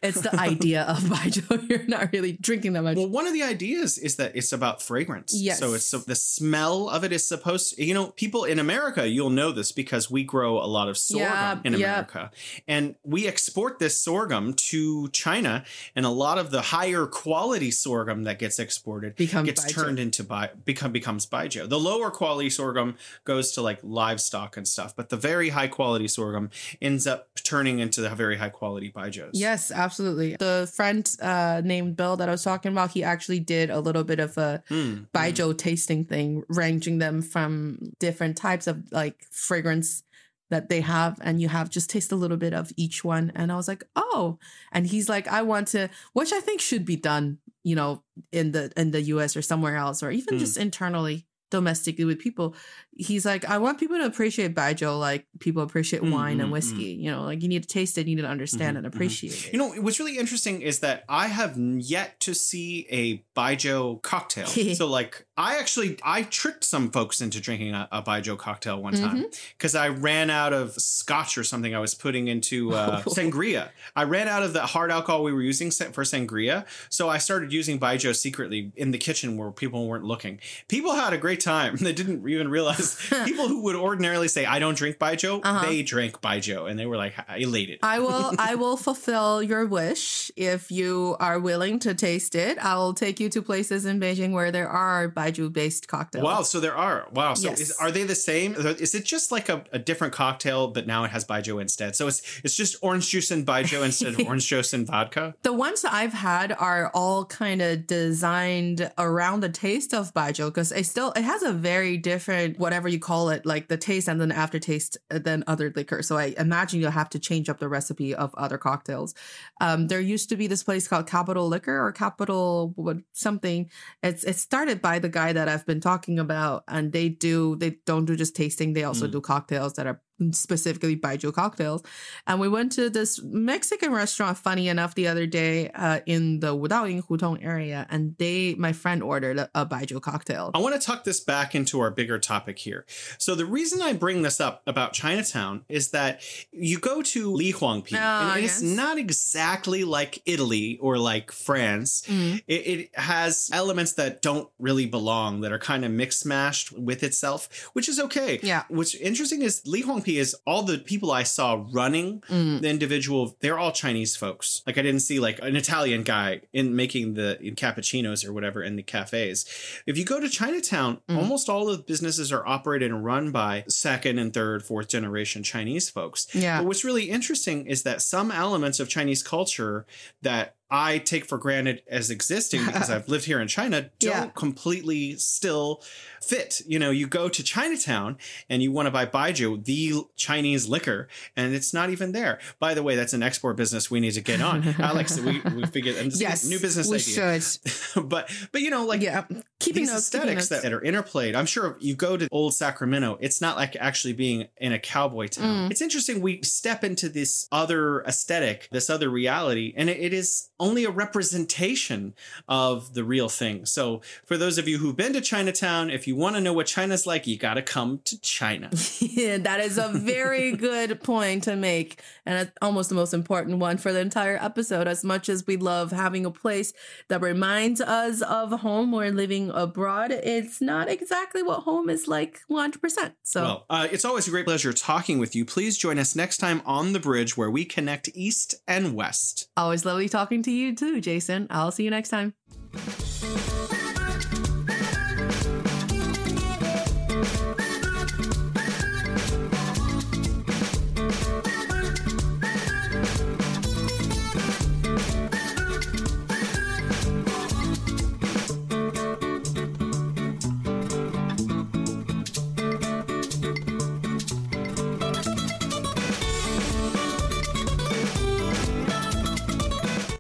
it's the idea of [laughs] baijiu. You're not really drinking that much. Well, one of the ideas is that it's about fragrance. Yes. So it's so the smell of it is supposed to, you know, people in America, you'll know this because we grow a lot of sorghum Yeah, in yeah. America. And we export this sorghum to China. And a lot of the higher quality sorghum that gets exported Become gets baijiu. turned into bi- become becomes baijiu. The lower quality sorghum goes to like livestock and stuff, but the very high quality sorghum ends up turning into the very high quality baijus. Yes, absolutely. The friend uh, named Bill that I was talking about, he actually did a little bit of a Mm, baijiu tasting thing, ranging them from different types of like fragrance that they have, and you have just taste a little bit of each one. And I was like, oh, and he's like, I want to, which I think should be done, you know, in the in the U.S. or somewhere else, or even Mm. just internally. Domestically with people, he's like, I want people to appreciate baijiu like people appreciate Mm, wine and whiskey. You know, like you need to taste it, you need to understand Mhm, and mhm. appreciate it. You know, what's really interesting is that I have yet to see a Baijiu cocktail. [laughs] so, like, I actually I tricked some folks into drinking a, a Baijiu cocktail one time Mm-hmm. because I ran out of scotch or something I was putting into uh, sangria. I ran out of the hard alcohol we were using for sangria, so I started using Baijiu secretly in the kitchen where people weren't looking. People had a great time. [laughs] They didn't even realize [laughs] people who would ordinarily say I don't drink Baijiu, Uh-huh. they drank Baijiu, and they were like elated. I will [laughs] I will fulfill your wish if you are willing to taste it. I will take you to places in Beijing where there are baijiu based cocktails. Wow, so there are. Wow, so Yes. is, are they the same? Is it just like a, a different cocktail, but now it has baijiu instead? So it's it's just orange juice and baijiu instead of [laughs] orange juice and vodka. The ones that I've had are all kind of designed around the taste of baijiu because it still it has a very different, whatever you call it, like the taste and then aftertaste uh, than other liquor. So I imagine you'll have to change up the recipe of other cocktails. Um, there used to be this place called Capital Liquor or Capital something. It's it started by the guy that I've been talking about, and they do they don't do just tasting. They also Mm. do cocktails that are specifically baijiu cocktails. And we went to this Mexican restaurant, funny enough, the other day uh, in the Wudaoying Hutong area, and they, my friend ordered a, a baijiu cocktail. I want to tuck this back into our bigger topic here. So the reason I bring this up about Chinatown is that you go to Li Huangpi, Ah, and it's yes. not exactly like Italy or like France. Mm. It, it has elements that don't really belong, that are kind of mixed mashed with itself, which is okay. Yeah. What's interesting is Li Huangpi is all the people I saw running Mm. the individual, they're all Chinese folks. Like I didn't see like an Italian guy in making the in cappuccinos or whatever in the cafes. If you go to Chinatown, Mm. almost all of the businesses are operated and run by second and third, fourth generation Chinese folks. Yeah. But what's really interesting is that some elements of Chinese culture that I take for granted as existing because [laughs] I've lived here in China don't Yeah. completely still fit. You know, you go to Chinatown and you want to buy baijiu, the Chinese liquor, and it's not even there. By the way, that's an export business we need to get on. Alex, we, we figured and this is a Yes. new business we idea. should. [laughs] but but you know, like yeah. Keeping these keeping aesthetics notes. that, that are interplayed. I'm sure if you go to old Sacramento, it's not like actually being in a cowboy town. Mm. It's interesting. We step into this other aesthetic, this other reality, and it, is only a representation of the real thing. So for those of you who've been to Chinatown, if you want to know what China's like, you got to come to China. [laughs] Yeah, that is a very [laughs] good point to make. And it's almost the most important one for the entire episode. As much as we love having a place that reminds us of home we're living abroad, it's not exactly what home is like 100%. So, Well, uh, it's always a great pleasure talking with you. Please join us next time on The Bridge where we connect East and West. always lovely talking to you too, Jason. I'll see you next time.